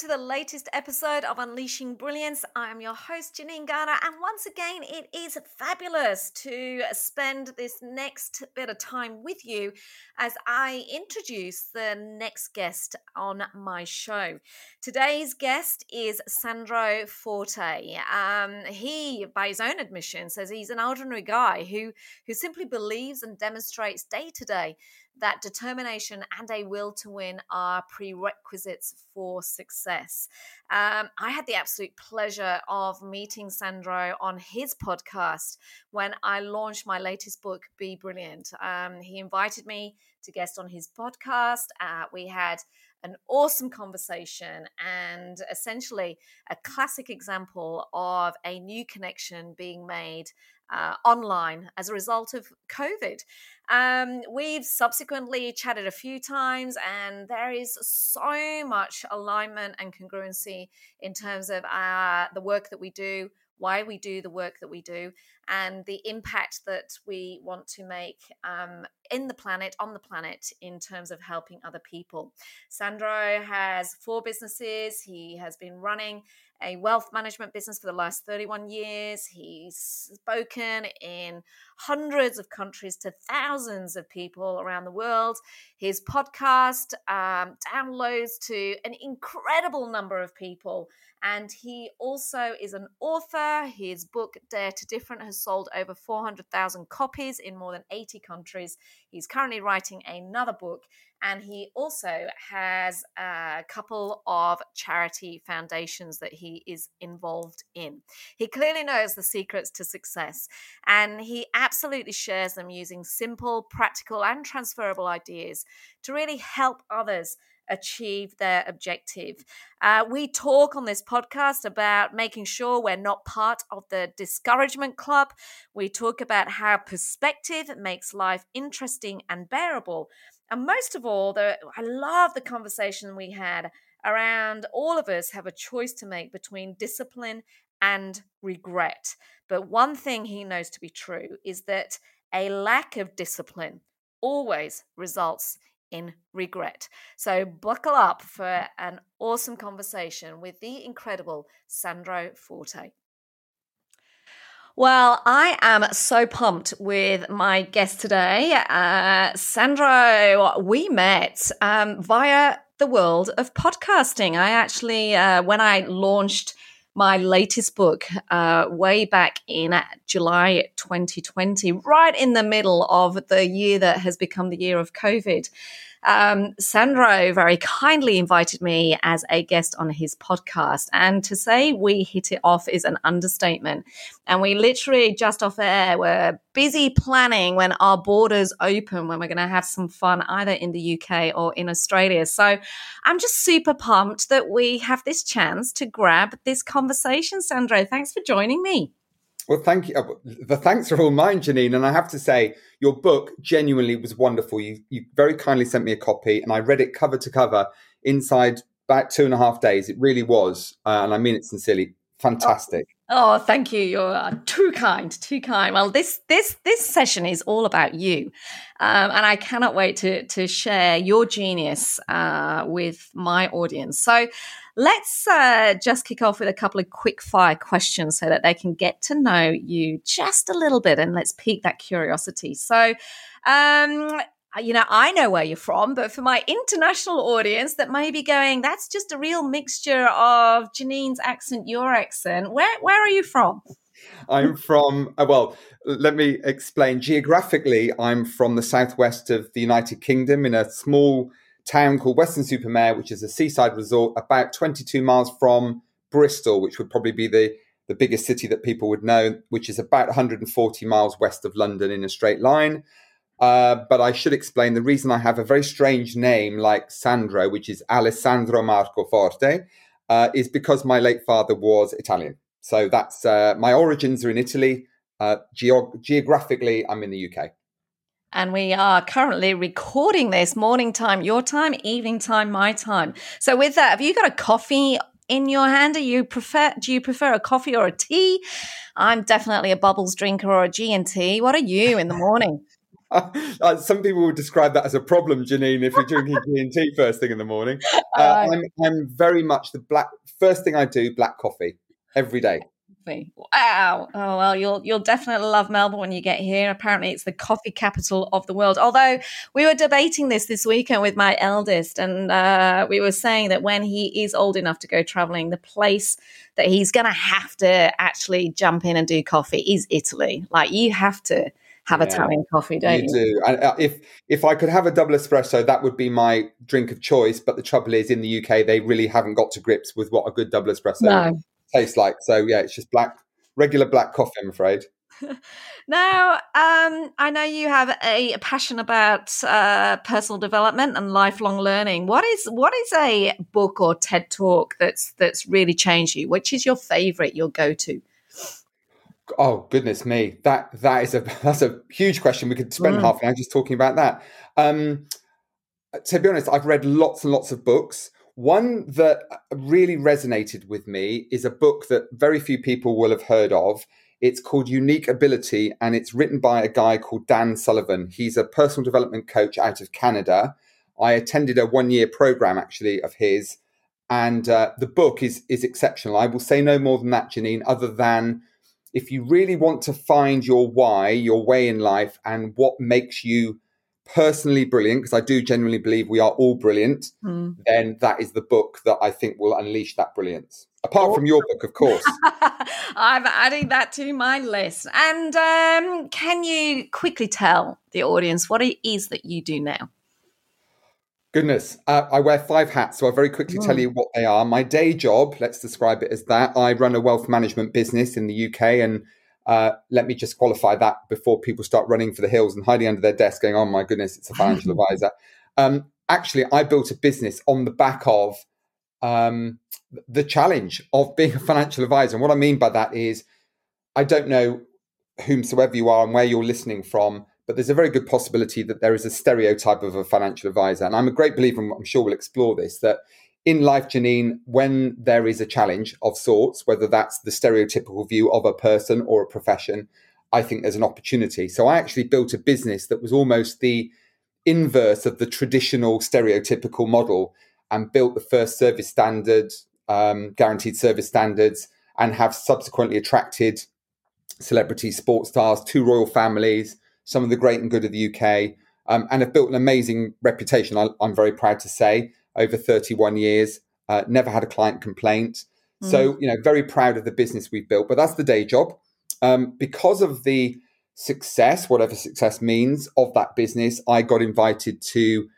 To the latest episode of Unleashing Brilliance. I am your host, Janine Garner, and once again, it is fabulous to spend this next bit of time with you as I introduce the next guest on my show. Today's guest is Sandro Forte. Um, he, by his own admission, says he's an ordinary guy who who simply believes and demonstrates day to day that determination and a will to win are prerequisites for success. Um, I had the absolute pleasure of meeting Sandro on his podcast when I launched my latest book, Be Brilliant. Um, he invited me to guest on his podcast. Uh, we had an awesome conversation and essentially a classic example of a new connection being made uh, online as a result of COVID. Um, we've subsequently chatted a few times, and there is so much alignment and congruency in terms of uh, the work that we do, why we do the work that we do, and the impact that we want to make um, in the planet, on the planet, in terms of helping other people. Sandro has four businesses. He has been running a wealth management business for the last 31 years. He's spoken in hundreds of countries to thousands of people around the world. His podcast um, downloads to an incredible number of people. And he also is an author. His book, Dare to Different, has sold over 400,000 copies in more than 80 countries. He's currently writing another book and he also has a couple of charity foundations that he is involved in. He clearly knows the secrets to success, and he absolutely shares them using simple, practical, and transferable ideas to really help others achieve their objective. Uh, we talk on this podcast about making sure we're not part of the discouragement club. We talk about how perspective makes life interesting and bearable. And most of all, the, I love the conversation we had around all of us have a choice to make between discipline and regret. But one thing he knows to be true is that a lack of discipline always results in regret. So, buckle up for an awesome conversation with the incredible Sandro Forte. Well, I am so pumped with my guest today. Uh, Sandro, we met um, via the world of podcasting. I actually, uh, when I launched my latest book uh, way back in July 2020, right in the middle of the year that has become the year of COVID um, Sandro very kindly invited me as a guest on his podcast. And to say we hit it off is an understatement. And we literally just off air were busy planning when our borders open, when we're going to have some fun either in the UK or in Australia. So I'm just super pumped that we have this chance to grab this conversation, Sandro. Thanks for joining me. Well, thank you. Uh, the thanks are all mine, Janine. And I have to say, your book genuinely was wonderful. You, you very kindly sent me a copy, and I read it cover to cover inside about two and a half days. It really was, uh, and I mean it sincerely, fantastic. Oh, oh thank you. You're uh, too kind, too kind. Well, this this this session is all about you, um, and I cannot wait to to share your genius uh, with my audience. So, Let's uh, just kick off with a couple of quick fire questions so that they can get to know you just a little bit and let's pique that curiosity. So, um, you know, I know where you're from, but for my international audience that may be going, that's just a real mixture of Janine's accent, your accent. Where where are you from? I'm from, uh, well, let me explain. Geographically, I'm from the southwest of the United Kingdom in a small town called Weston-super-Mare, which is a seaside resort about 22 miles from Bristol, which would probably be the, the biggest city that people would know, which is about 140 miles west of London in a straight line. Uh, but I should explain the reason I have a very strange name like Sandro, which is Alessandro Marco Forte, uh, is because my late father was Italian. So that's uh, my origins are in Italy. uh, geographically, I'm in the UK. And we are currently recording this morning time, your time, evening time, my time. So with that, have you got a coffee in your hand? Do you prefer do you prefer a coffee or a tea? I'm definitely a bubbles drinker or a G and T. What are you in the morning? Uh, some people would describe that as a problem, Janine, if you're drinking G and T first thing in the morning. Uh, I'm, I'm very much the black. First thing I do, black coffee every day. Wow. Oh well, you'll you'll definitely love Melbourne when you get here. Apparently, it's the coffee capital of the world. Although we were debating this this weekend with my eldest, and uh, we were saying that when he is old enough to go traveling, the place that he's going to have to actually jump in and do coffee is Italy. Like you have to have yeah, Italian coffee, don't you? You do. And uh, if if I could have a double espresso, that would be my drink of choice. But the trouble is, in the UK, they really haven't got to grips with what a good double espresso no tastes like. So yeah, it's just black, regular black coffee. I'm afraid. now, um, I know you have a passion about uh, personal development and lifelong learning. What is what is a book or TED talk that's that's really changed you? Which is your favorite? Your go to? Oh goodness me, that that is a that's a huge question. We could spend mm. half an hour just talking about that. Um, to be honest, I've read lots and lots of books. One that really resonated with me is a book that very few people will have heard of. It's called Unique Ability and it's written by a guy called Dan Sullivan. He's a personal development coach out of Canada. I attended a one year program actually of his, and uh, the book is, is exceptional. I will say no more than that, Janine, other than if you really want to find your why, your way in life, and what makes you personally brilliant, because I do genuinely believe we are all brilliant, mm. then that is the book that I think will unleash that brilliance. Apart from your book, of course. I'm adding that to my list. And um, can you quickly tell the audience what it is that you do now? Goodness, uh, I wear five hats, so I'll very quickly tell mm. you what they are. My day job, let's describe it as that. I run a wealth management business in the UK, and uh, let me just qualify that before people start running for the hills and hiding under their desk, going, "Oh my goodness, it's a financial advisor." Um, actually, I built a business on the back of um, the challenge of being a financial advisor. And what I mean by that is, I don't know whomsoever you are and where you're listening from, but there's a very good possibility that there is a stereotype of a financial advisor. And I'm a great believer, and I'm sure we'll explore this, that in life, Janine, when there is a challenge of sorts, whether that's the stereotypical view of a person or a profession, I think there's an opportunity. So I actually built a business that was almost the inverse of the traditional stereotypical model and built the first service standard, um, guaranteed service standards, and have subsequently attracted celebrity sports stars, two royal families, some of the great and good of the UK, um, and have built an amazing reputation, I, I'm very proud to say over 31 years, uh, never had a client complaint. Mm. So, you know, very proud of the business we've built, but that's the day job. Um, because of the success, whatever success means, of that business, I got invited to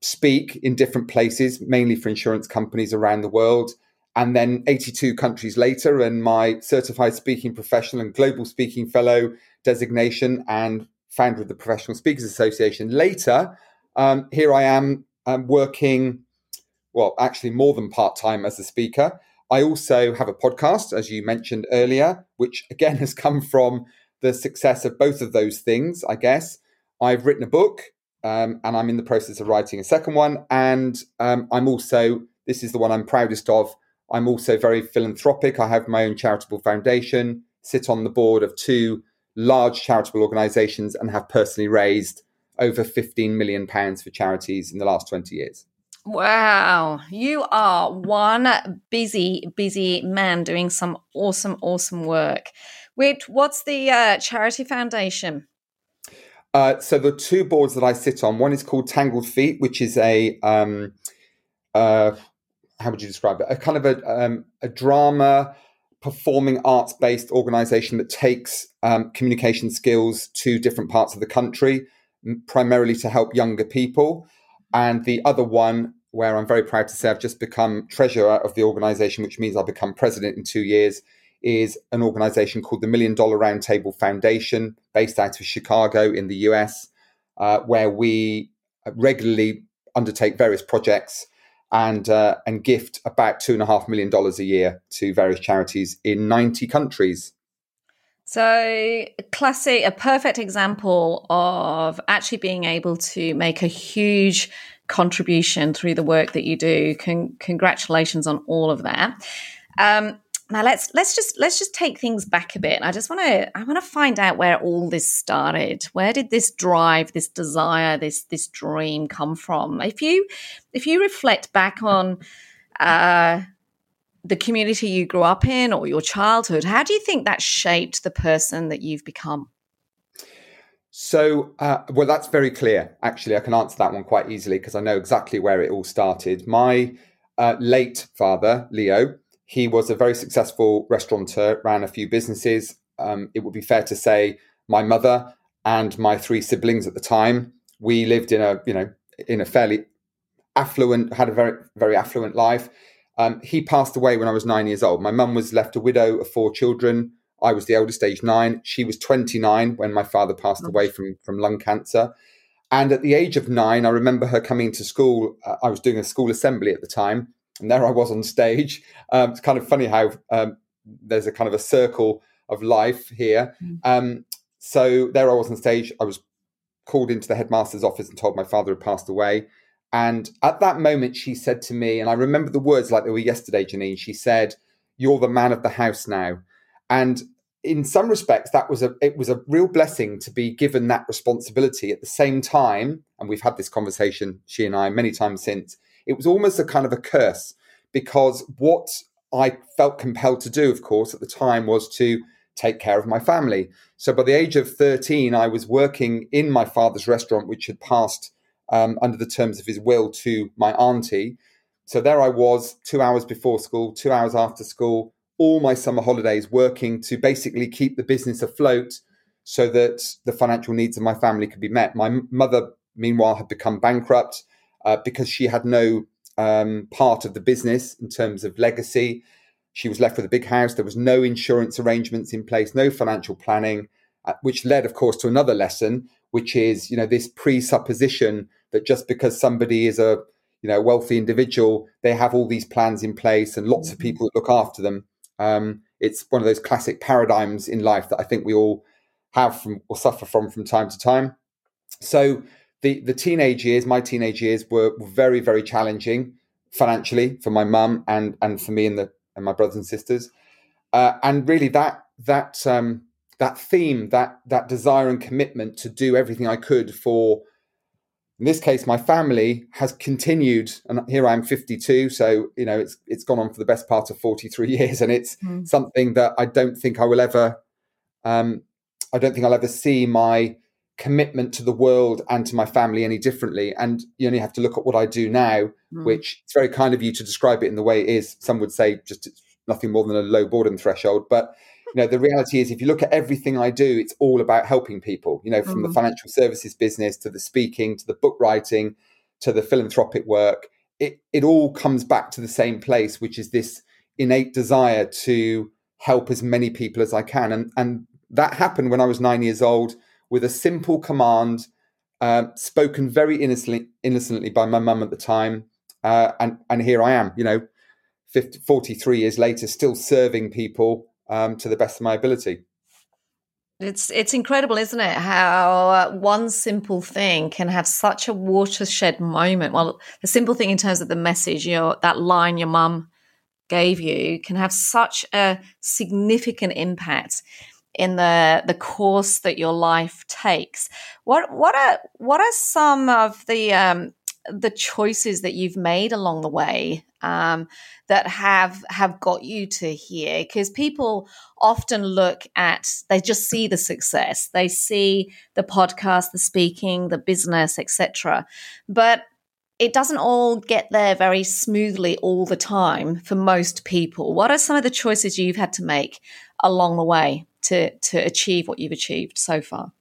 speak in different places, mainly for insurance companies around the world. And then 82 countries later, and my certified speaking professional and global speaking fellow designation and founder of the Professional Speakers Association later, um, here I am um, working well, actually more than part time as a speaker. I also have a podcast, as you mentioned earlier, which again has come from the success of both of those things, I guess. I've written a book um, and I'm in the process of writing a second one. And um, I'm also, this is the one I'm proudest of, I'm also very philanthropic. I have my own charitable foundation, sit on the board of two large charitable organizations, and have personally raised over 15 million pounds for charities in the last 20 years. Wow, you are one busy, busy man doing some awesome, awesome work. Wait, what's the uh, charity foundation? Uh, so the two boards that I sit on, one is called Tangled Feet, which is a um, uh, how would you describe it? A kind of a, um, a drama, performing arts based organization that takes um, communication skills to different parts of the country, primarily to help younger people. And the other one where I'm very proud to say I've just become treasurer of the organization, which means I'll become president in two years, is an organization called the Million Dollar Roundtable Foundation, based out of Chicago in the US, uh, where we regularly undertake various projects and uh, and gift about two and a half million dollars a year to various charities in 90 countries. So, classic, a perfect example of actually being able to make a huge contribution through the work that you do. Con- congratulations on all of that. Um, now let's let's just let's just take things back a bit. I just want to I want to find out where all this started. Where did this drive, this desire, this this dream come from? If you if you reflect back on uh, the community you grew up in or your childhood, how do you think that shaped the person that you've become? So, uh, well, that's very clear. Actually, I can answer that one quite easily because I know exactly where it all started. My uh, late father, Leo, he was a very successful restaurateur, ran a few businesses. Um, it would be fair to say my mother and my three siblings at the time, we lived in a, you know, in a fairly affluent, had a very, very affluent life. Um, he passed away when I was nine years old. My mum was left a widow of four children. I was the eldest, age nine. She was 29 when my father passed away from, from lung cancer. And at the age of nine, I remember her coming to school. Uh, I was doing a school assembly at the time and there I was on stage. Um, it's kind of funny how um, there's a kind of a circle of life here. Mm. Um, so there I was on stage. I was called into the headmaster's office and told my father had passed away. And at that moment, she said to me, and I remember the words like they were yesterday, Janine. She said, "You're the man of the house now." And in some respects, that was a it was a real blessing to be given that responsibility. At the same time, and we've had this conversation, she and I, many times since it was almost a kind of a curse because what I felt compelled to do, of course, at the time was to take care of my family. So by the age of 13, I was working in my father's restaurant, which had passed um, under the terms of his will to my auntie. So there I was, two hours before school, two hours after school, all my summer holidays working to basically keep the business afloat so that the financial needs of my family could be met. My mother, meanwhile, had become bankrupt uh, because she had no um, part of the business in terms of legacy. She was left with a big house. There was no insurance arrangements in place, no financial planning, uh, which led, of course, to another lesson, which is you know this presupposition that just because somebody is a you know wealthy individual, they have all these plans in place and lots of mm-hmm. people that look after them. Um, it's one of those classic paradigms in life that I think we all have from or suffer from from time to time. So the the teenage years, my teenage years, were very very challenging financially for my mum and and for me and the and my brothers and sisters, uh, and really that that um, that theme, that that desire and commitment to do everything I could for, in this case, my family has continued. And here I am, 52, so you know it's it's gone on for the best part of 43 years, and it's mm. something that I don't think I will ever. Um, I don't think I'll ever see my commitment to the world and to my family any differently. And you only have to look at what I do now, mm. which it's very kind of you to describe it in the way it is. Some would say just nothing more than a low boredom threshold. But you know, the reality is if you look at everything I do, it's all about helping people, you know, from mm. the financial services business to the speaking, to the book writing, to the philanthropic work. It it all comes back to the same place, which is this innate desire to help as many people as I can. And and that happened when I was nine years old with a simple command um, spoken very innocently, innocently by my mum at the time. Uh, and, and here I am, you know, 50, 43 years later, still serving people um, to the best of my ability. It's it's incredible, isn't it? How uh, one simple thing can have such a watershed moment. Well, the simple thing in terms of the message, you know, that line your mum gave you can have such a significant impact in the the course that your life takes. What what are what are some of the um, the choices that you've made along the way um, that have have got you to here? Because people often look at they just see the success, they see the podcast, the speaking, the business, etc. But it doesn't all get there very smoothly all the time for most people. What are some of the choices you've had to make along the way? To to achieve what you've achieved so far?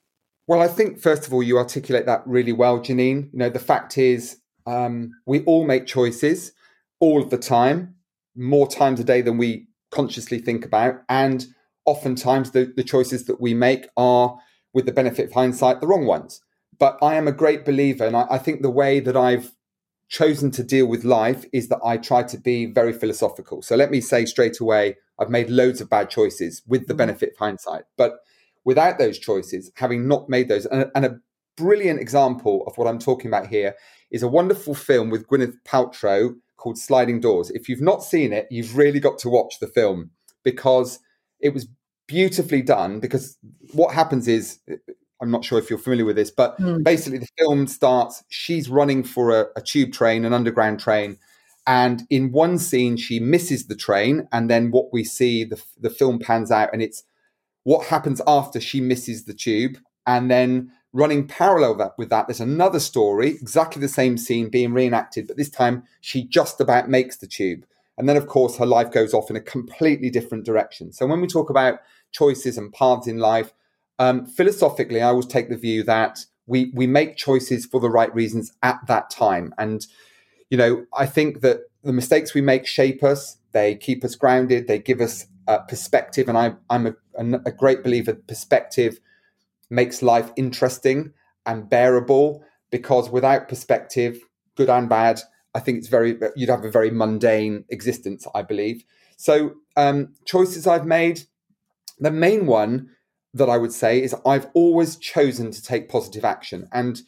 Well, I think first of all you articulate that really well, Janine. You know, the fact is um, we all make choices all of the time, more times a day than we consciously think about, and oftentimes the, the choices that we make are, with the benefit of hindsight, the wrong ones. But I am a great believer, and I, I think the way that I've chosen to deal with life is that I try to be very philosophical. So let me say straight away, I've made loads of bad choices with the Mm. benefit of hindsight. But without those choices, having not made those, and, and a brilliant example of what I'm talking about here is a wonderful film with Gwyneth Paltrow called Sliding Doors. If you've not seen it, you've really got to watch the film because it was beautifully done. Because what happens is, I'm not sure if you're familiar with this, but Mm. basically the film starts, she's running for a, a tube train, an underground train. And in one scene, she misses the train. And then what we see, the, the film pans out and it's what happens after she misses the tube. And then running parallel that, with that, there's another story, exactly the same scene being reenacted, but this time she just about makes the tube. And then, of course, her life goes off in a completely different direction. So when we talk about choices and paths in life, um, philosophically, I always take the view that we we make choices for the right reasons at that time. And you know, I think that the mistakes we make shape us. They keep us grounded. They give us uh, perspective. And I, I'm a, a great believer. Perspective makes life interesting and bearable. Because without perspective, good and bad, I think it's very you'd have a very mundane existence. I believe. So um, choices I've made. The main one that I would say is I've always chosen to take positive action. And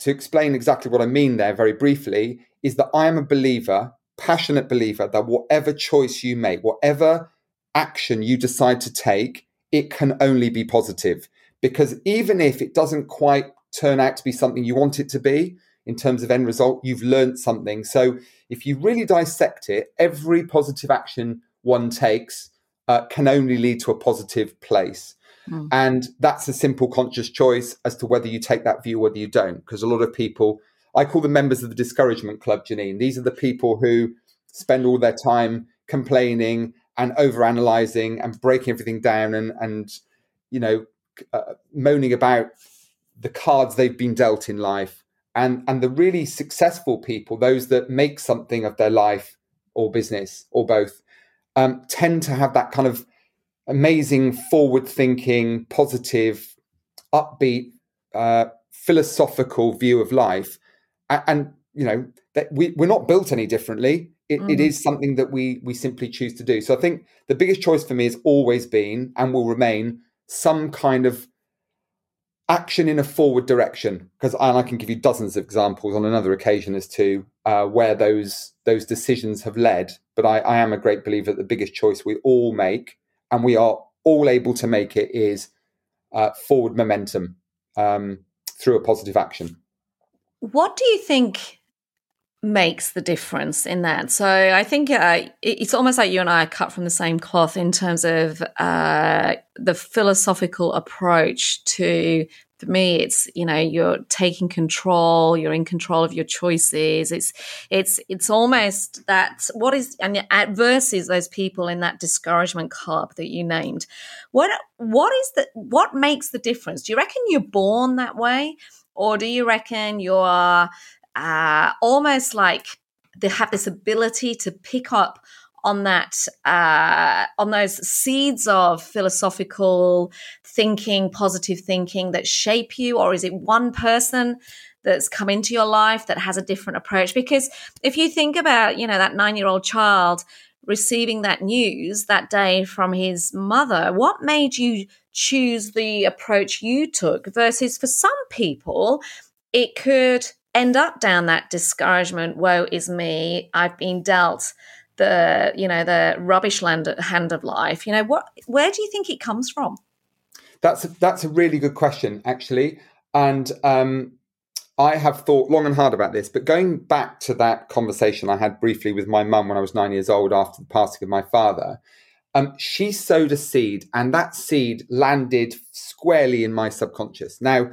to explain exactly what I mean there very briefly is that I am a believer, passionate believer, that whatever choice you make, whatever action you decide to take, it can only be positive. Because even if it doesn't quite turn out to be something you want it to be in terms of end result, you've learned something. So if you really dissect it, every positive action one takes uh, can only lead to a positive place. Mm. And that's a simple conscious choice as to whether you take that view or whether you don't. Because a lot of people, I call them members of the discouragement club, Janine. These are the people who spend all their time complaining and overanalyzing and breaking everything down and, and you know, uh, moaning about the cards they've been dealt in life. And, and the really successful people, those that make something of their life or business or both, um, tend to have that kind of amazing, forward thinking, positive, upbeat, uh, philosophical view of life. And, you know, that we, we're not built any differently. It, Mm. it is something that we we simply choose to do. So I think the biggest choice for me has always been and will remain some kind of action in a forward direction. Because and I can give you dozens of examples on another occasion as to uh, where those those decisions have led. But I, I am a great believer that the biggest choice we all make, and we are all able to make it, is uh, forward momentum um, through a positive action. What do you think makes the difference in that? So I think uh, it's almost like you and I are cut from the same cloth in terms of uh, the philosophical approach to. For me, it's you know you're taking control. You're in control of your choices. It's it's it's almost that what is and versus those people in that discouragement club that you named. What what is the what makes the difference? Do you reckon you're born that way, or do you reckon you're uh, almost like they have this ability to pick up on that uh, on those seeds of philosophical thinking positive thinking that shape you? Or is it one person that's come into your life that has a different approach? Because if you think about you know that nine year old child receiving that news that day from his mother what made you choose the approach you took versus for some people it could end up down that discouragement woe is me i've been dealt the you know the rubbish land hand of life. You know what where do you think it comes from? That's a, that's a really good question, actually, and um, I have thought long and hard about this. But going back to that conversation I had briefly with my mum when I was nine years old after the passing of my father, um, she sowed a seed, and that seed landed squarely in my subconscious. Now,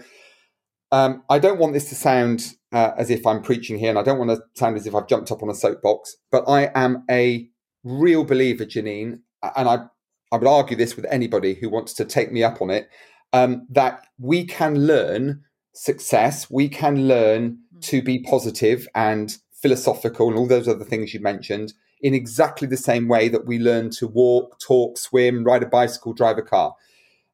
um, I don't want this to sound uh, as if I'm preaching here, and I don't want to sound as if I've jumped up on a soapbox, but I am a real believer, Janine, and I, I would argue this with anybody who wants to take me up on it, um, that we can learn success, we can learn to be positive and philosophical and all those other things you mentioned in exactly the same way that we learn to walk, talk, swim, ride a bicycle, drive a car.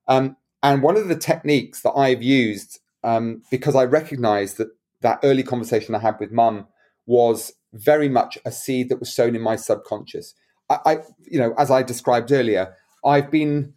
Um, and one of the techniques that I've used, um, because I recognized that that early conversation I had with mum was very much a seed that was sown in my subconscious. I, I, you know, as I described earlier, I've been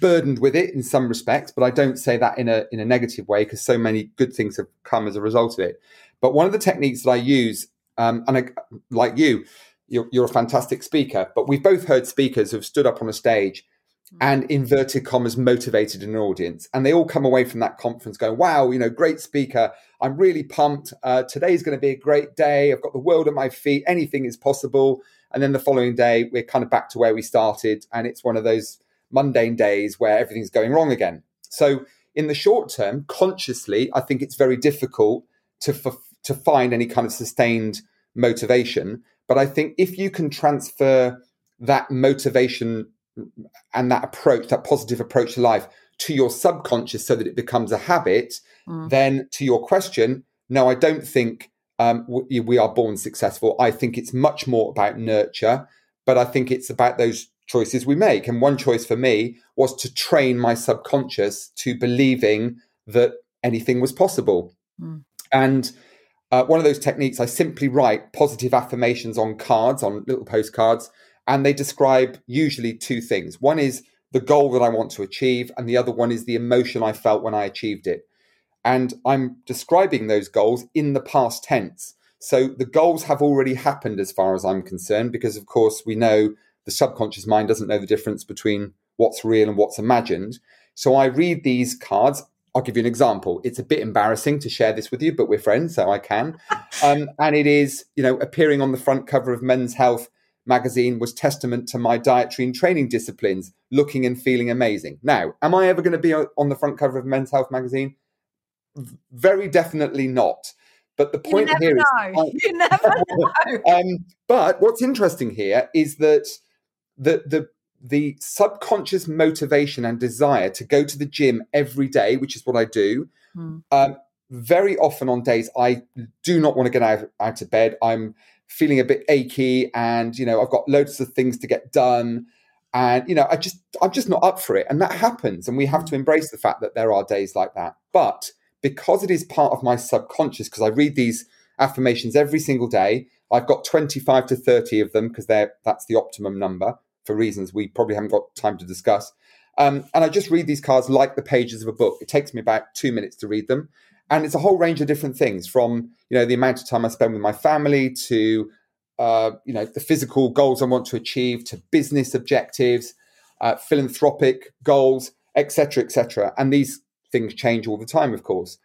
burdened with it in some respects, but I don't say that in a in a negative way because so many good things have come as a result of it. But one of the techniques that I use, um, and I, like you, you're, you're, a fantastic speaker, but we've both heard speakers who've stood up on a stage mm. and inverted commas motivated an audience, and they all come away from that conference going, "Wow, you know, great speaker! I'm really pumped. Uh, today's going to be a great day. I've got the world at my feet. Anything is possible." And then the following day, we're kind of back to where we started, and it's one of those mundane days where everything's going wrong again. So, in the short term, consciously, I think it's very difficult to f- to find any kind of sustained motivation. But I think if you can transfer that motivation and that approach, that positive approach to life, to your subconscious, so that it becomes a habit, mm. then to your question, no, I don't think um, we, we are born successful. I think it's much more about nurture, but I think it's about those choices we make. And one choice for me was to train my subconscious to believing that anything was possible. Mm. And uh, one of those techniques, I simply write positive affirmations on cards, on little postcards, and they describe usually two things. One is the goal that I want to achieve, and the other one is the emotion I felt when I achieved it. And I'm describing those goals in the past tense. So the goals have already happened as far as I'm concerned, because of course we know the subconscious mind doesn't know the difference between what's real and what's imagined. So I read these cards. I'll give you an example. It's a bit embarrassing to share this with you, but we're friends, so I can. Um, and it is, you know, appearing on the front cover of Men's Health magazine was testament to my dietary and training disciplines, looking and feeling amazing. Now, am I ever going to be on the front cover of Men's Health magazine? Very definitely not. But the point here know. is, you never know. um, but what's interesting here is that the the the subconscious motivation and desire to go to the gym every day, which is what I do. Hmm. Um, very often on days I do not want to get out, out of bed. I'm feeling a bit achy, and you know I've got loads of things to get done, and you know I just I'm just not up for it, and that happens, and we have hmm. to embrace the fact that there are days like that. But because it is part of my subconscious, because I read these affirmations every single day, I've got 25 to 30 of them because that's the optimum number for reasons we probably haven't got time to discuss. Um, and I just read these cards like the pages of a book. It takes me about two minutes to read them. And it's a whole range of different things from, you know, the amount of time I spend with my family to, uh, you know, the physical goals I want to achieve to business objectives, uh, philanthropic goals, etc., etc. And these things change all the time, of course.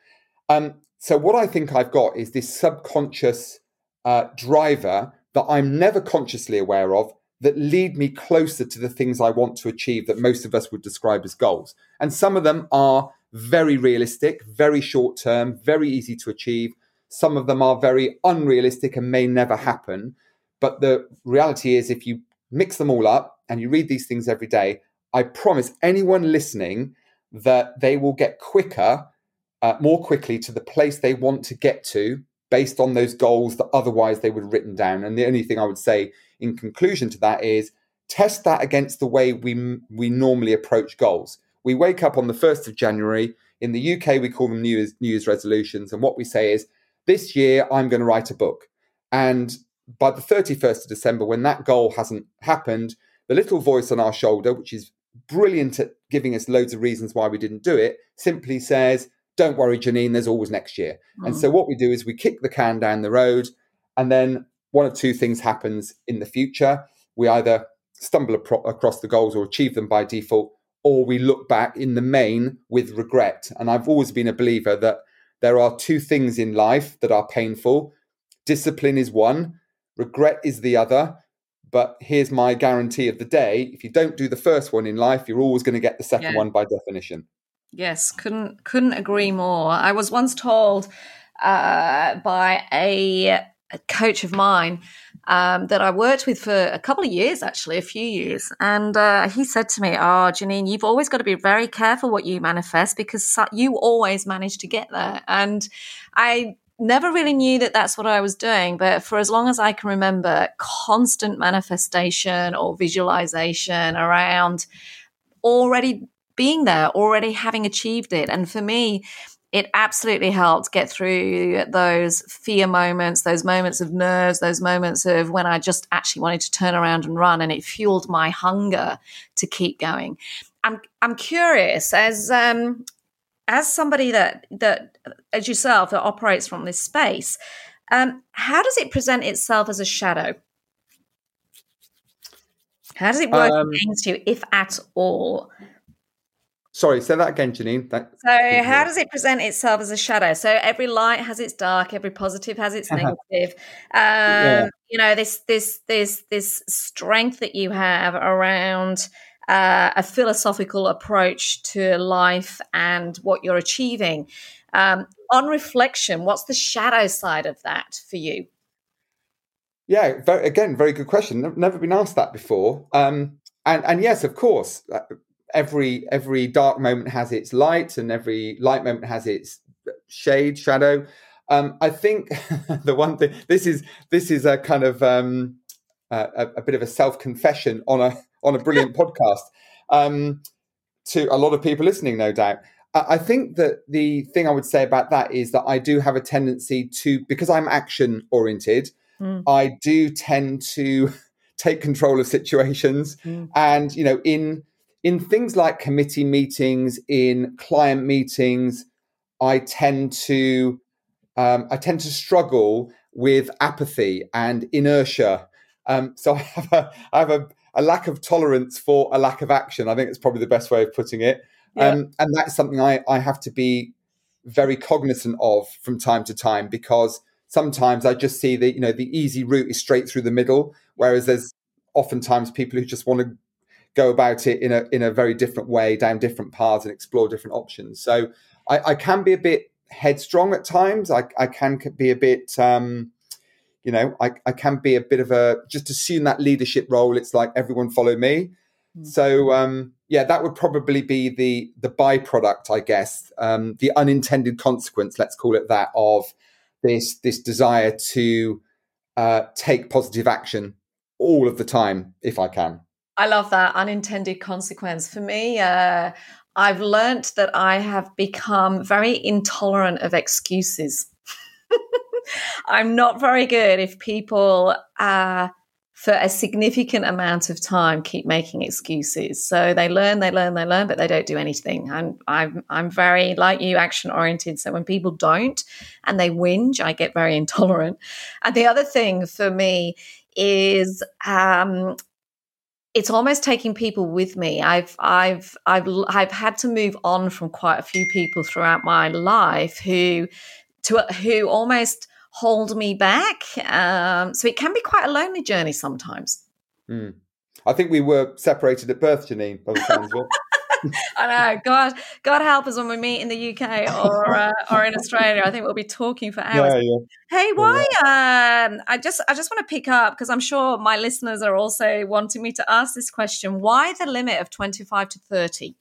Um, so what I think I've got is this subconscious uh, driver that I'm never consciously aware of that lead me closer to the things I want to achieve that most of us would describe as goals. And some of them are very realistic, very short term, very easy to achieve. Some of them are very unrealistic and may never happen. But the reality is, if you mix them all up and you read these things every day, I promise anyone listening that they will get quicker, uh, more quickly to the place they want to get to based on those goals that otherwise they would have written down. And the only thing I would say in conclusion to that is test that against the way we we normally approach goals. We wake up on the 1st of January. In the UK, we call them New Year's, New Year's resolutions. And what we say is, this year, I'm going to write a book. And by the 31st of December, when that goal hasn't happened, the little voice on our shoulder, which is brilliant at giving us loads of reasons why we didn't do it, simply says, Don't worry, Janine, there's always next year. Mm-hmm. And so what we do is we kick the can down the road, and then one of two things happens in the future. We either stumble across the goals or achieve them by default, or we look back in the main with regret. And I've always been a believer that there are two things in life that are painful discipline is one, regret is the other. But here's my guarantee of the day if you don't do the first one in life, you're always going to get the second yeah. one by definition. Yes, couldn't couldn't agree more. I was once told uh, by a, a, coach of mine um, that I worked with for a couple of years, actually, a few years, and uh, he said to me, "Oh, Janine, you've always got to be very careful what you manifest because you always manage to get there." And I never really knew that that's what I was doing, but for as long as I can remember, constant manifestation or visualization around already being there, already having achieved it. And for me, it absolutely helped get through those fear moments, those moments of nerves, those moments of when I just actually wanted to turn around and run, and it fueled my hunger to keep going. I'm I'm curious as um, as somebody that that as yourself that operates from this space, um, how does it present itself as a shadow? How does it work um, against you, if at all? Sorry, say that again, Janine. That, so, how does it present itself as a shadow? So, every light has its dark, every positive has its negative. Um, yeah. You know, this this this this strength that you have around uh, a philosophical approach to life and what you're achieving. Um, on reflection, what's the shadow side of that for you? Yeah, very, again, very good question. Never been asked that before. Um, and and yes, of course, uh, every every dark moment has its light, and every light moment has its shade, shadow. Um, I think the one thing this is this is a kind of um, a, a, bit of a self confession on a on a brilliant podcast um, to a lot of people listening, no doubt. I think that the thing I would say about that is that I do have a tendency to because I'm action oriented. Mm. I do tend to take control of situations, mm. and you know in in things like committee meetings, in client meetings, I tend to um, I tend to struggle with apathy and inertia. Um, so I have, a, I have a, a, lack of tolerance for a lack of action. I think it's probably the best way of putting it. Yeah. Um, and that's something I, I have to be very cognizant of from time to time because sometimes I just see that you know the easy route is straight through the middle, whereas there's oftentimes people who just want to go about it in a in a very different way, down different paths, and explore different options. So I, I can be a bit headstrong at times. I, I can be a bit, um, you know, I, I can be a bit of a just assume that leadership role. It's like everyone follow me. Mm. So um, yeah, that would probably be the the byproduct, I guess, um, the unintended consequence. Let's call it that of this this desire to uh, take positive action all of the time if I can. I love that unintended consequence. For me, uh, I've learnt that I have become very intolerant of excuses. I'm not very good if people uh, for a significant amount of time keep making excuses. So they learn, they learn, they learn, but they don't do anything. And I'm I'm very like you, action oriented. So when people don't and they whinge, I get very intolerant. And the other thing for me is um, it's almost taking people with me. I've I've I've I've had to move on from quite a few people throughout my life who to who almost hold me back. Um, so it can be quite a lonely journey sometimes. Mm. I think we were separated at birth, Janine, by the sounds of. I know. God, God help us when we meet in the UK or uh, or in Australia. I think we'll be talking for hours. Yeah, yeah. Hey, why? Um, I just I just want to pick up because I'm sure my listeners are also wanting me to ask this question. Why the limit of 25 to 30?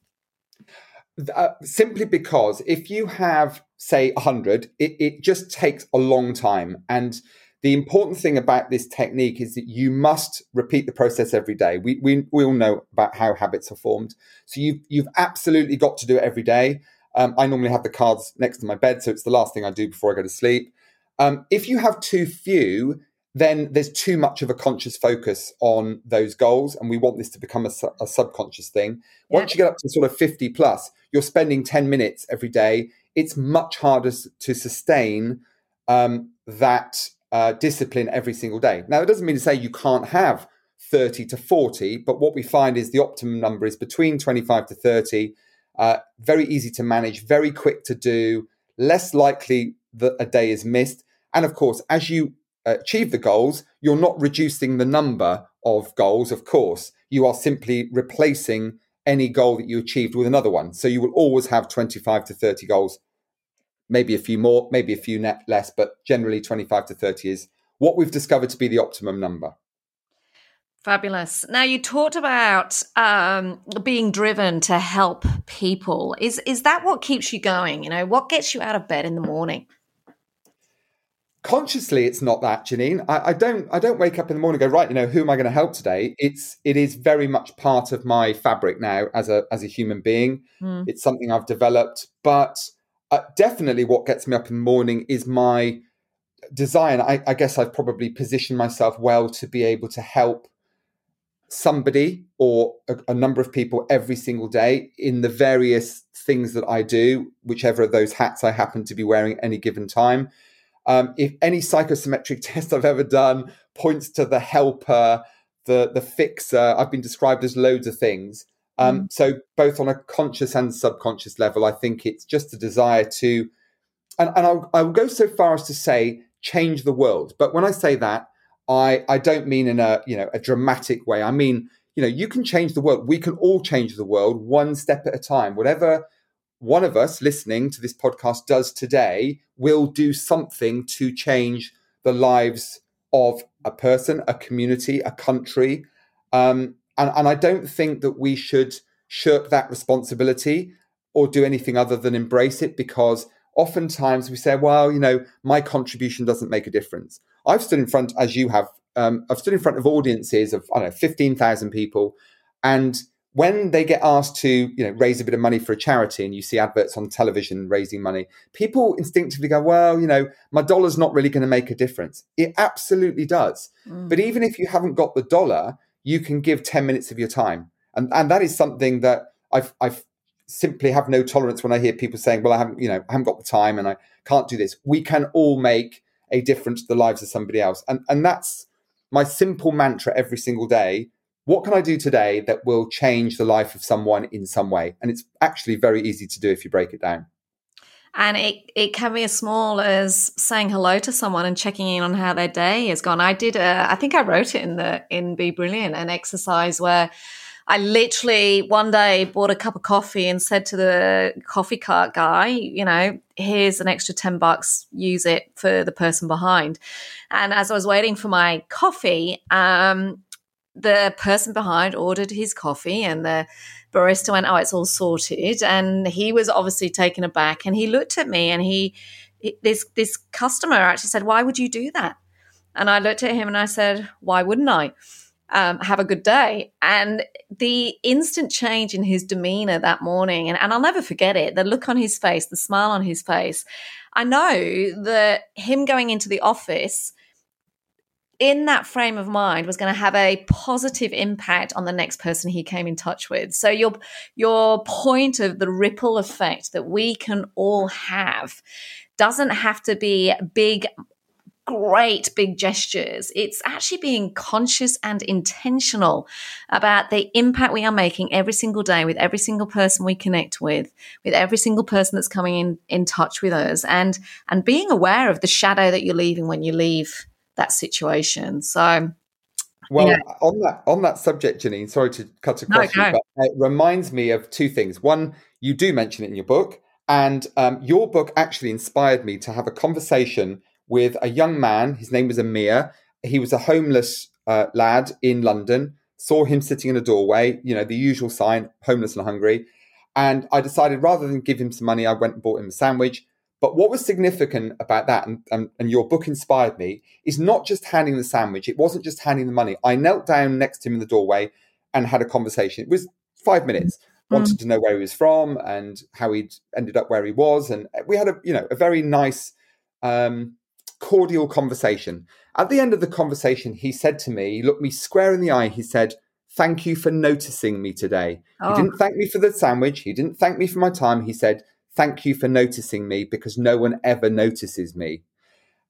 Uh, simply because if you have say 100 it, it just takes a long time and the important thing about this technique is that you must repeat the process every day. We, we, we all know about how habits are formed. So you've, you've absolutely got to do it every day. Um, I normally have the cards next to my bed, so it's the last thing I do before I go to sleep. Um, if you have too few, then there's too much of a conscious focus on those goals, and we want this to become a, a subconscious thing. Yeah. Once you get up to sort of 50 plus, you're spending 10 minutes every day. It's much harder to sustain um, that uh, discipline every single day. Now, it doesn't mean to say you can't have 30 to 40, but what we find is the optimum number is between 25 to 30. Uh, very easy to manage, very quick to do, less likely that a day is missed. And of course, as you achieve the goals, you're not reducing the number of goals, of course. You are simply replacing any goal that you achieved with another one. So you will always have 25 to 30 goals maybe a few more, maybe a few net less, but generally 25 to 30 is what we've discovered to be the optimum number. Fabulous. Now you talked about um, being driven to help people. Is is that what keeps you going? You know, what gets you out of bed in the morning? Consciously, it's not that, Janine. I, I don't. I don't wake up in the morning and go right. You know, who am I going to help today? It's. It is very much part of my fabric now as a as a human being. Mm. It's something I've developed, but uh, definitely what gets me up in the morning is my desire. I, I guess I've probably positioned myself well to be able to help somebody or a, a, number of people every single day in the various things that I do, whichever of those hats I happen to be wearing at any given time. Um, if any psychosometric test I've ever done points to the helper, the the fixer, I've been described as loads of things. Um, mm. So both on a conscious and subconscious level, I think it's just a desire to, and, and I'll, I will go so far as to say change the world. But when I say that, I I don't mean in a you know a dramatic way. I mean you know you can change the world. We can all change the world one step at a time. Whatever one of us listening to this podcast does today will do something to change the lives of a person, a community, a country. Um, and, and I don't think that we should shirk that responsibility or do anything other than embrace it because oftentimes we say, well, you know, my contribution doesn't make a difference. I've stood in front, as you have, um, I've stood in front of audiences of I don't know fifteen thousand people, and when they get asked to you know raise a bit of money for a charity, and you see adverts on television raising money, people instinctively go, well, you know, my dollar's not really going to make a difference. It absolutely does. Mm. But even if you haven't got the dollar, you can give ten minutes of your time, and and that is something that I've I've simply have no tolerance when I hear people saying, well, I haven't you know I haven't got the time and I can't do this. We can all make a difference to the lives of somebody else. And, and that's my simple mantra every single day. What can I do today that will change the life of someone in some way? And it's actually very easy to do if you break it down. And it, it can be as small as saying hello to someone and checking in on how their day has gone. I did a, I think I wrote it in the in Be Brilliant, an exercise where I literally one day bought a cup of coffee and said to the coffee cart guy, you know, here's an extra 10 bucks, use it for the person behind. And as I was waiting for my coffee, um, the person behind ordered his coffee and the barista went, Oh, it's all sorted. And he was obviously taken aback and he looked at me and he, this, this customer actually said, Why would you do that? And I looked at him and I said, Why wouldn't I? um, have a good day. And the instant change in his demeanor that morning, and, and I'll never forget it the look on his face, the smile on his face. I know that him going into the office in that frame of mind was going to have a positive impact on the next person he came in touch with so your your point of the ripple effect that we can all have doesn't have to be big great big gestures. It's actually being conscious and intentional about the impact we are making every single day with every single person we connect with, with every single person that's coming in, in touch with us and, and being aware of the shadow that you're leaving when you leave that situation. So, well, on that on that subject, Janine, sorry to cut across no, you, but it reminds me of two things. One, you do mention it in your book, and um, your book actually inspired me to have a conversation with a young man. His name was Amir. He was a homeless uh, lad in London. Saw him sitting in a doorway, you know, the usual sign, homeless and hungry. And I decided rather than give him some money, I went and bought him a sandwich. But what was significant about that, and, and, and, your book inspired me, is not just handing the sandwich. It wasn't just handing the money. I knelt down next to him in the doorway and had a conversation. It was five minutes. Mm. Wanted to know where he was from and how he'd ended up where he was, and we had a you know a very nice um, cordial conversation. At the end of the conversation, he said to me, he looked me square in the eye, he said, Thank you for noticing me today. Oh. He didn't thank me for the sandwich. He didn't thank me for my time. He said, Thank you for noticing me because no one ever notices me.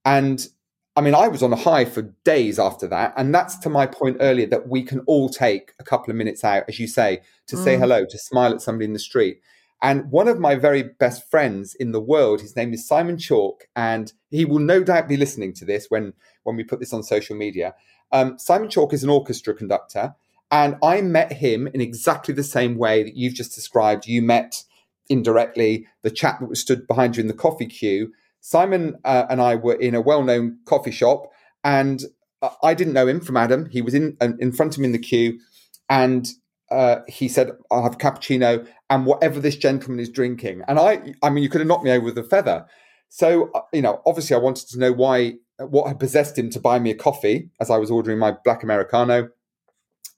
And I mean, I was on a high for days after that. And that's to my point earlier that we can all take a couple of minutes out, as you say, to mm. say hello, to smile at somebody in the street. And one of my very best friends in the world, his name is Simon Chalk, and he will no doubt be listening to this when, when we put this on social media. Um, Simon Chalk is an orchestra conductor, and I met him in exactly the same way that you've just described. You met indirectly the chap that was stood behind you in the coffee queue. Simon uh, and I were in a well known coffee shop, and uh, I didn't know him from Adam. He was in, in front of me in the queue, and uh, he said, I'll have a cappuccino and whatever this gentleman is drinking. And I, I mean, you could have knocked me over with a feather. So, uh, you know, obviously I wanted to know why, what had possessed him to buy me a coffee as I was ordering my black Americano.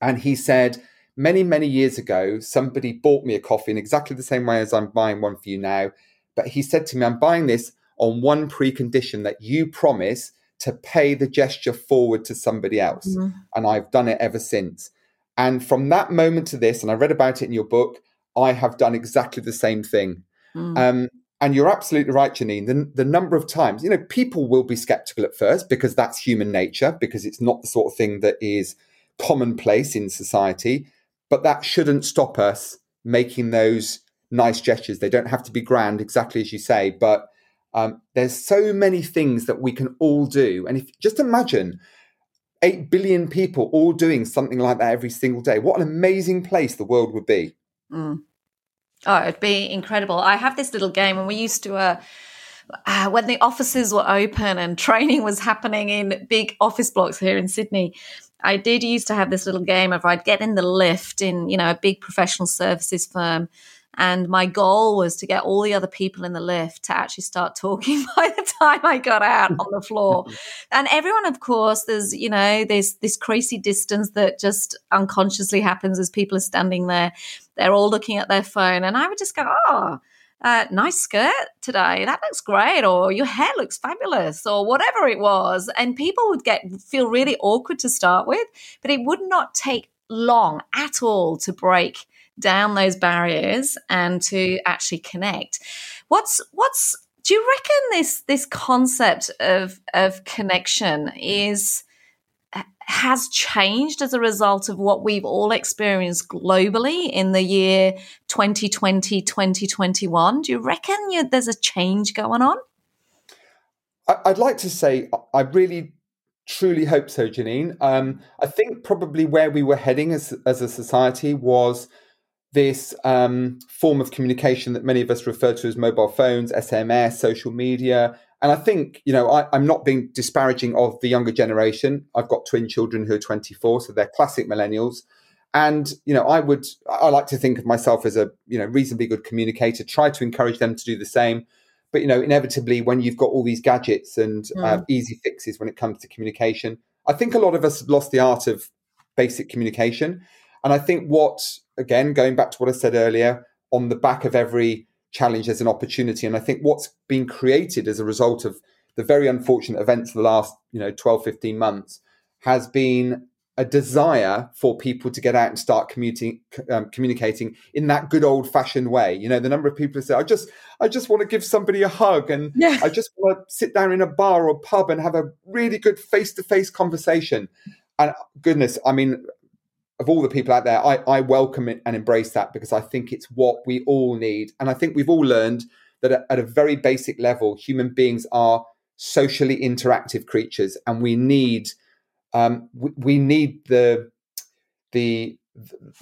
And he said, many, many years ago, somebody bought me a coffee in exactly the same way as I'm buying one for you now. But he said to me, I'm buying this on one precondition that you promise to pay the gesture forward to somebody else. Mm. And I've done it ever since. And from that moment to this, and I read about it in your book, I have done exactly the same thing. Mm. Um, and you're absolutely right, Janine. The, the number of times, you know, people will be skeptical at first because that's human nature, because it's not the sort of thing that is commonplace in society. But that shouldn't stop us making those nice gestures. They don't have to be grand, exactly as you say. But um, there's so many things that we can all do. And if just imagine 8 billion people all doing something like that every single day, what an amazing place the world would be. Mm. Oh, it'd be incredible. I have this little game, and we used to. Uh, uh, when the offices were open and training was happening in big office blocks here in Sydney, I did used to have this little game of I'd get in the lift in, you know, a big professional services firm and my goal was to get all the other people in the lift to actually start talking by the time I got out on the floor. and everyone, of course, there's, you know, there's this crazy distance that just unconsciously happens as people are standing there. They're all looking at their phone. And I would just go, oh, uh, nice skirt today. That looks great. Or your hair looks fabulous or whatever it was. And people would get feel really awkward to start with, but it would not take long at all to break down those barriers and to actually connect. What's what's do you reckon this this concept of of connection is has changed as a result of what we've all experienced globally in the year 2020 2021 do you reckon you, there's a change going on i'd like to say i really truly hope so janine um, i think probably where we were heading as, as a society was this um, form of communication that many of us refer to as mobile phones, SMS, social media. And I think, you know, I, am not being disparaging of the younger generation. I've got twin children who are 24, so they're classic millennials. And, you know, I would, I like to think of myself as a, you know, reasonably good communicator, try to encourage them to do the same. But, you know, inevitably, when you've got all these gadgets and mm. uh, easy fixes when it comes to communication, I think a lot of us have lost the art of basic communication. And I think what again, going back to what I said earlier, on the back of every challenge, as an opportunity. And I think what's been created as a result of the very unfortunate events of the last, you know, 12, 15 months has been a desire for people to get out and start commuting, um, communicating in that good old fashioned way. You know, the number of people who say, "I just, I just want to give somebody a hug, and yeah. I just want to sit down in a bar or pub and have a really good face to face conversation." And goodness, I mean, of all the people out there, I, I welcome it and embrace that because I think it's what we all need. And I think we've all learned that at, a very basic level, human beings are socially interactive creatures, and we need um, we, we need the the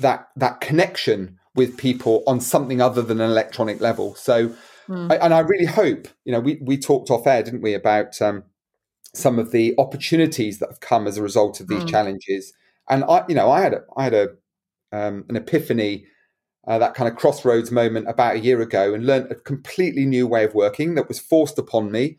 that that connection with people on something other than an electronic level. So, mm. I, and I really hope you know we we talked off air, didn't we, about um, some of the opportunities that have come as a result of these mm. challenges and I, you know, I had a, I had a, um, an epiphany, uh, that kind of crossroads moment about a year ago, and learned a completely new way of working that was forced upon me.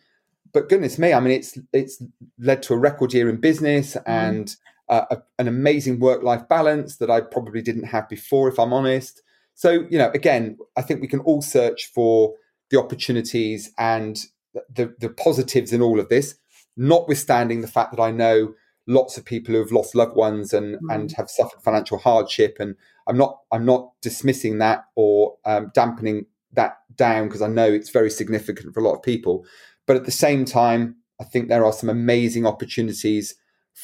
But goodness me, I mean, it's it's led to a record year in business mm. and uh, a, an amazing work life balance that I probably didn't have before, if I'm honest. So, you know, again, I think we can all search for the opportunities and the, the positives in all of this, notwithstanding the fact that I know lots of people who have lost loved ones and mm. and have suffered financial hardship and i'm not i'm not dismissing that or um, dampening that down because i know it's very significant for a lot of people but at the same time i think there are some amazing opportunities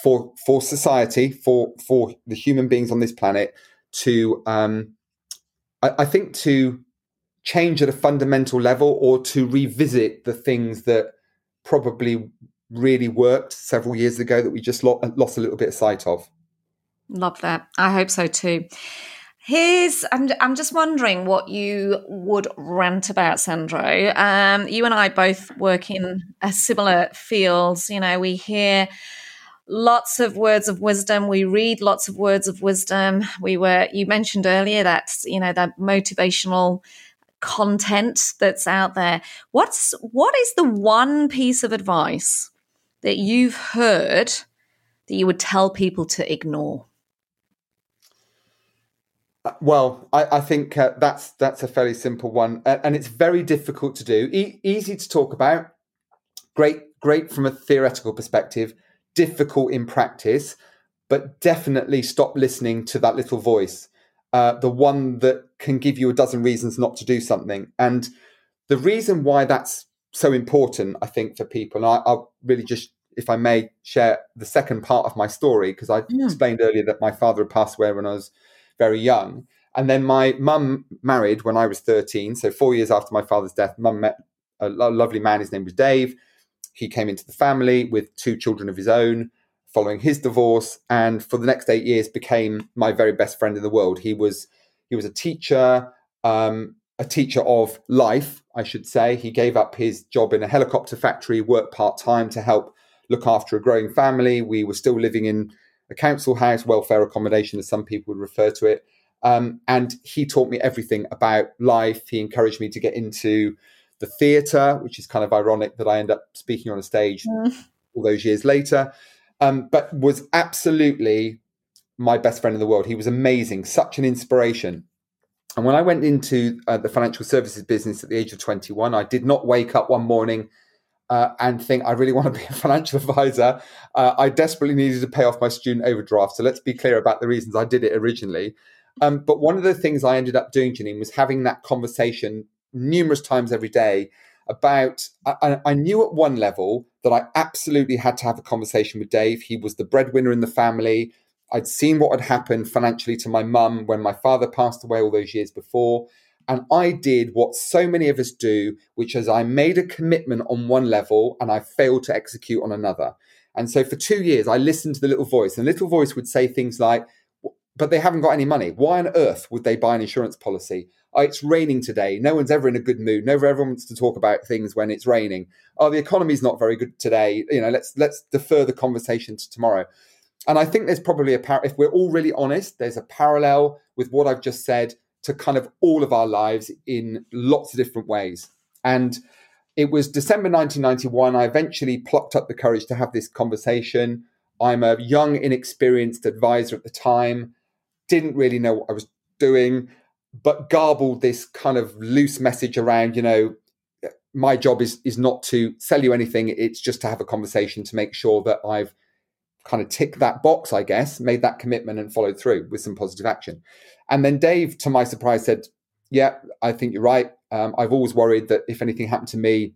for for society for for the human beings on this planet to um I, I think to change at a fundamental level or to revisit the things that probably really worked several years ago that we just lost a little bit of sight of. Love that. I hope so too. Here's, I'm, I'm just wondering what you would rant about, Sandro. Um, you and I both work in a similar fields. You know, we hear lots of words of wisdom. We read lots of words of wisdom. We were, you mentioned earlier that, you know, that motivational content that's out there. What's, what is the one piece of advice that you've heard that you would tell people to ignore? Uh, well, I, I think uh, that's that's a fairly simple one, uh, and it's very difficult to do. E- easy to talk about, great, great from a theoretical perspective, difficult in practice, but definitely stop listening to that little voice, uh, the one that can give you a dozen reasons not to do something. And the reason why that's so important, I think, for people, and I, will really just, if I may, share the second part of my story because I yeah. explained earlier that my father had passed away when I was very young. And then my mum married when I was 13. So, four years after my father's death, mum met a lovely man. His name was Dave. He came into the family with two children of his own following his divorce. And for the next eight years, became my very best friend in the world. He was he was a teacher, um, a teacher of life, I should say. He gave up his job in a helicopter factory, worked part time to help look after a growing family. We were still living in a council house, welfare accommodation, as some people would refer to it. Um, and he taught me everything about life. He encouraged me to get into the theatre, which is kind of ironic that I end up speaking on a stage mm. all those years later. Um, but was absolutely my best friend in the world. He was amazing, such an inspiration. And when I went into uh, the financial services business at the age of 21, I did not wake up one morning uh, and think I really want to be a financial advisor. Uh, I desperately needed to pay off my student overdraft. So let's be clear about the reasons I did it originally. Um, but one of the things I ended up doing, Janine, was having that conversation numerous times every day about. I, I knew at one level that I absolutely had to have a conversation with Dave. He was the breadwinner in the family. I'd seen what had happened financially to my mum when my father passed away all those years before. And I did what so many of us do, which is I made a commitment on one level and I failed to execute on another. And so for two years, I listened to the little voice, and the little voice would say things like, but they haven't got any money. Why on earth would they buy an insurance policy? Oh, it's raining today. No one's ever in a good mood. Never everyone wants to talk about things when it's raining. Oh, the economy's not very good today. You know, let's let's defer the conversation to tomorrow. And I think there's probably a par- if we're all really honest, there's a parallel with what I've just said to kind of all of our lives in lots of different ways. And it was December 1991. I eventually plucked up the courage to have this conversation. I'm a young, inexperienced advisor at the time, didn't really know what I was doing, but garbled this kind of loose message around, you know, my job is is not to sell you anything. It's just to have a conversation to make sure that I've kind of ticked that box, I guess, made that commitment and followed through with some positive action. And then Dave, to my surprise, said, Yeah, I think you're right. Um, I've always worried that if anything happened to me,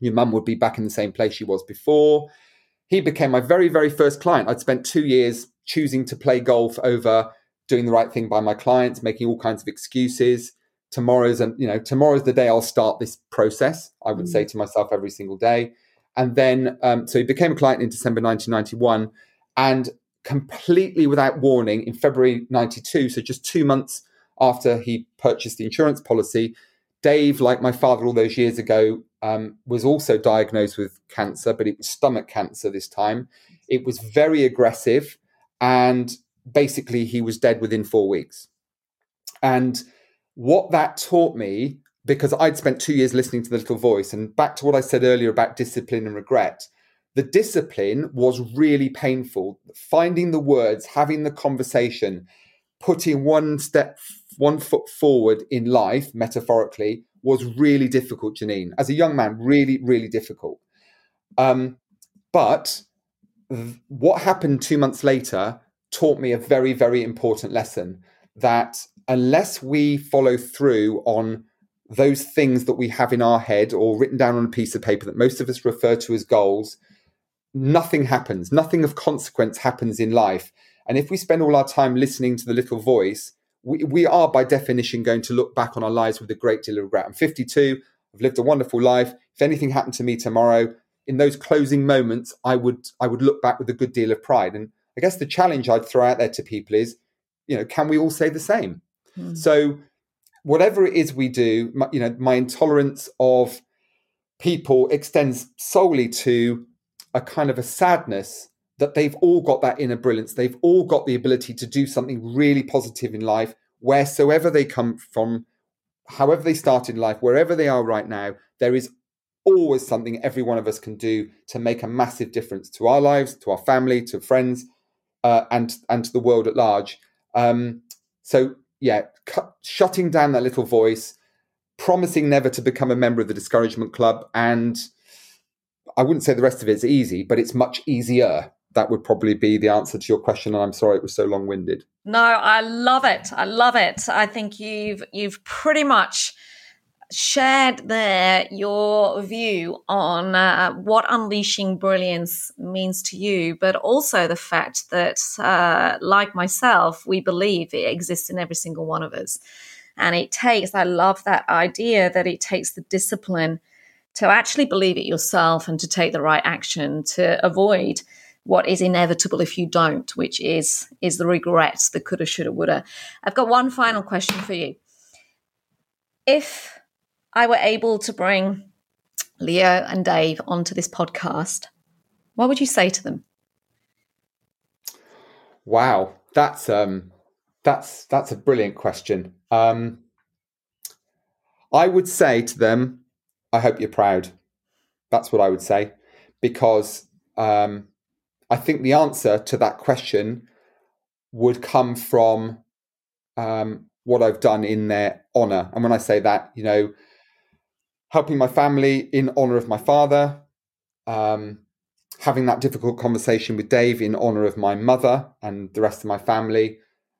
your mum would be back in the same place she was before. He became my very, very first client. I'd spent two years choosing to play golf over doing the right thing by my clients, making all kinds of excuses. Tomorrow's and you know, tomorrow's the day I'll start this process. I would mm. say to myself every single day. And then, um, so he became a client in December 1991. And completely without warning in February 92, so just two months after he purchased the insurance policy, Dave, like my father all those years ago, um, was also diagnosed with cancer, but it was stomach cancer this time. It was very aggressive, and basically, he was dead within four weeks. And what that taught me, because I'd spent two years listening to the little voice, and back to what I said earlier about discipline and regret, the discipline was really painful. Finding the words, having the conversation, putting one step, one foot forward in life, metaphorically, was really difficult, Janine. As a young man, really, really difficult. Um, but what happened two months later taught me a very, very important lesson that unless we follow through on those things that we have in our head or written down on a piece of paper that most of us refer to as goals, nothing happens, nothing of consequence happens in life. And if we spend all our time listening to the little voice, we, we are by definition going to look back on our lives with a great deal of regret. I'm 52, I've lived a wonderful life. If anything happened to me tomorrow, in those closing moments, I would I would look back with a good deal of pride. And I guess the challenge I'd throw out there to people is, you know, can we all say the same? Mm. So whatever it is we do, my, you know, my intolerance of people extends solely to a kind of a sadness that they've all got that inner brilliance. They've all got the ability to do something really positive in life, wheresoever they come from, however they start in life, wherever they are right now, there is always something every one of us can do to make a massive difference to our lives, to our family, to friends, uh, and and to the world at large. Um, so yeah, cut, shutting down that little voice, promising never to become a member of the discouragement club, and I wouldn't say the rest of it's easy, but it's much easier. That would probably be the answer to your question. And I'm sorry it was so long winded. No, I love it. I love it. I think you've you've pretty much shared there your view on uh, what unleashing brilliance means to you, but also the fact that, uh, like myself, we believe it exists in every single one of us. And it takes, I love that idea that it takes the discipline to actually believe it yourself and to take the right action to avoid what is inevitable if you don't, which is is the regrets, the coulda, shoulda, woulda. I've got one final question for you. If I were able to bring Leo and Dave onto this podcast, what would you say to them? Wow, that's um, that's that's a brilliant question. Um, I would say to them, I hope you're proud. That's what I would say, because um, I think the answer to that question would come from um, what I've done in their honor. And when I say that, you know, helping my family in honor of my father, um, having that difficult conversation with Dave in honor of my mother and the rest of my family.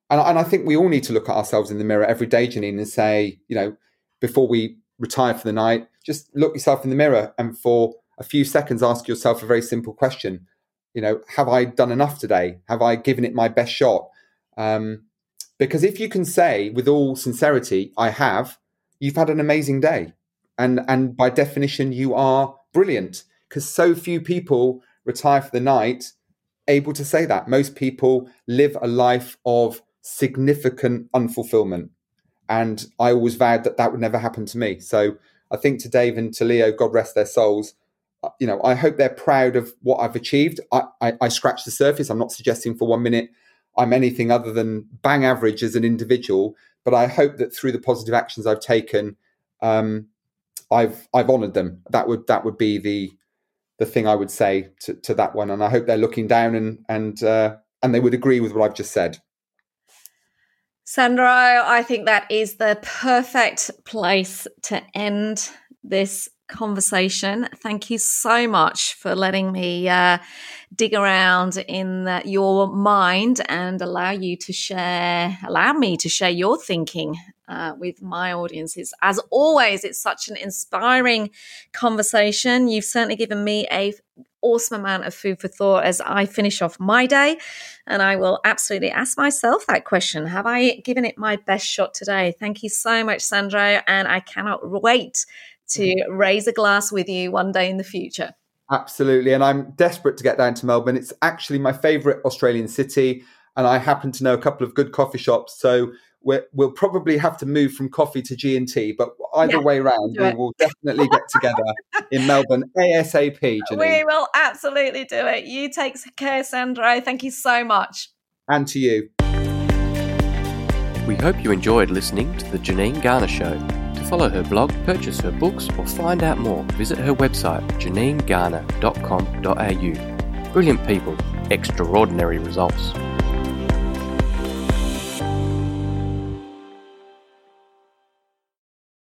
And, and I think we all need to look at ourselves in the mirror every day, Janine, and say, you know, before we retire for the night, just look yourself in the mirror and for a few seconds ask yourself a very simple question. You know, have I done enough today? Have I given it my best shot? Um, because if you can say with all sincerity, I have, you've had an amazing day. And and by definition, you are brilliant. Because so few people retire for the night able to say that. Most people live a life of significant unfulfillment. And I always vowed that that would never happen to me. So I think to Dave and to Leo, God rest their souls, uh, you know, I hope they're proud of what I've achieved. I, I, I the surface. I'm not suggesting for one minute I'm anything other than bang average as an individual, but I hope that through the positive actions I've taken, um, I've I've honoured them. That would that would be the the thing I would say to, to that one, and I hope they're looking down and and uh, and they would agree with what I've just said. Sandro, I think that is the perfect place to end this conversation. Thank you so much for letting me uh, dig around in the, your mind and allow you to share, allow me to share your thinking uh, with my audiences. As always, it's such an inspiring conversation. You've certainly given me a awesome amount of food for thought as I finish off my day. And I will absolutely ask myself that question Have I given it my best shot today? Thank you so much, Sandro. And I cannot wait to mm-hmm. raise a glass with you one day in the future. Absolutely. And I'm desperate to get down to Melbourne. It's actually my favorite Australian city. And I happen to know a couple of good coffee shops. So we will probably have to move from coffee to G and T, but either yeah, way around, we will definitely get together in Melbourne ASAP. Janine. We will absolutely do it. You take care, Sandro. Thank you so much. And to you. We hope you enjoyed listening to the Janine Garner Show. To follow her blog, purchase her books, or find out more, visit her website, janinegarner.com.au. Brilliant people, extraordinary results.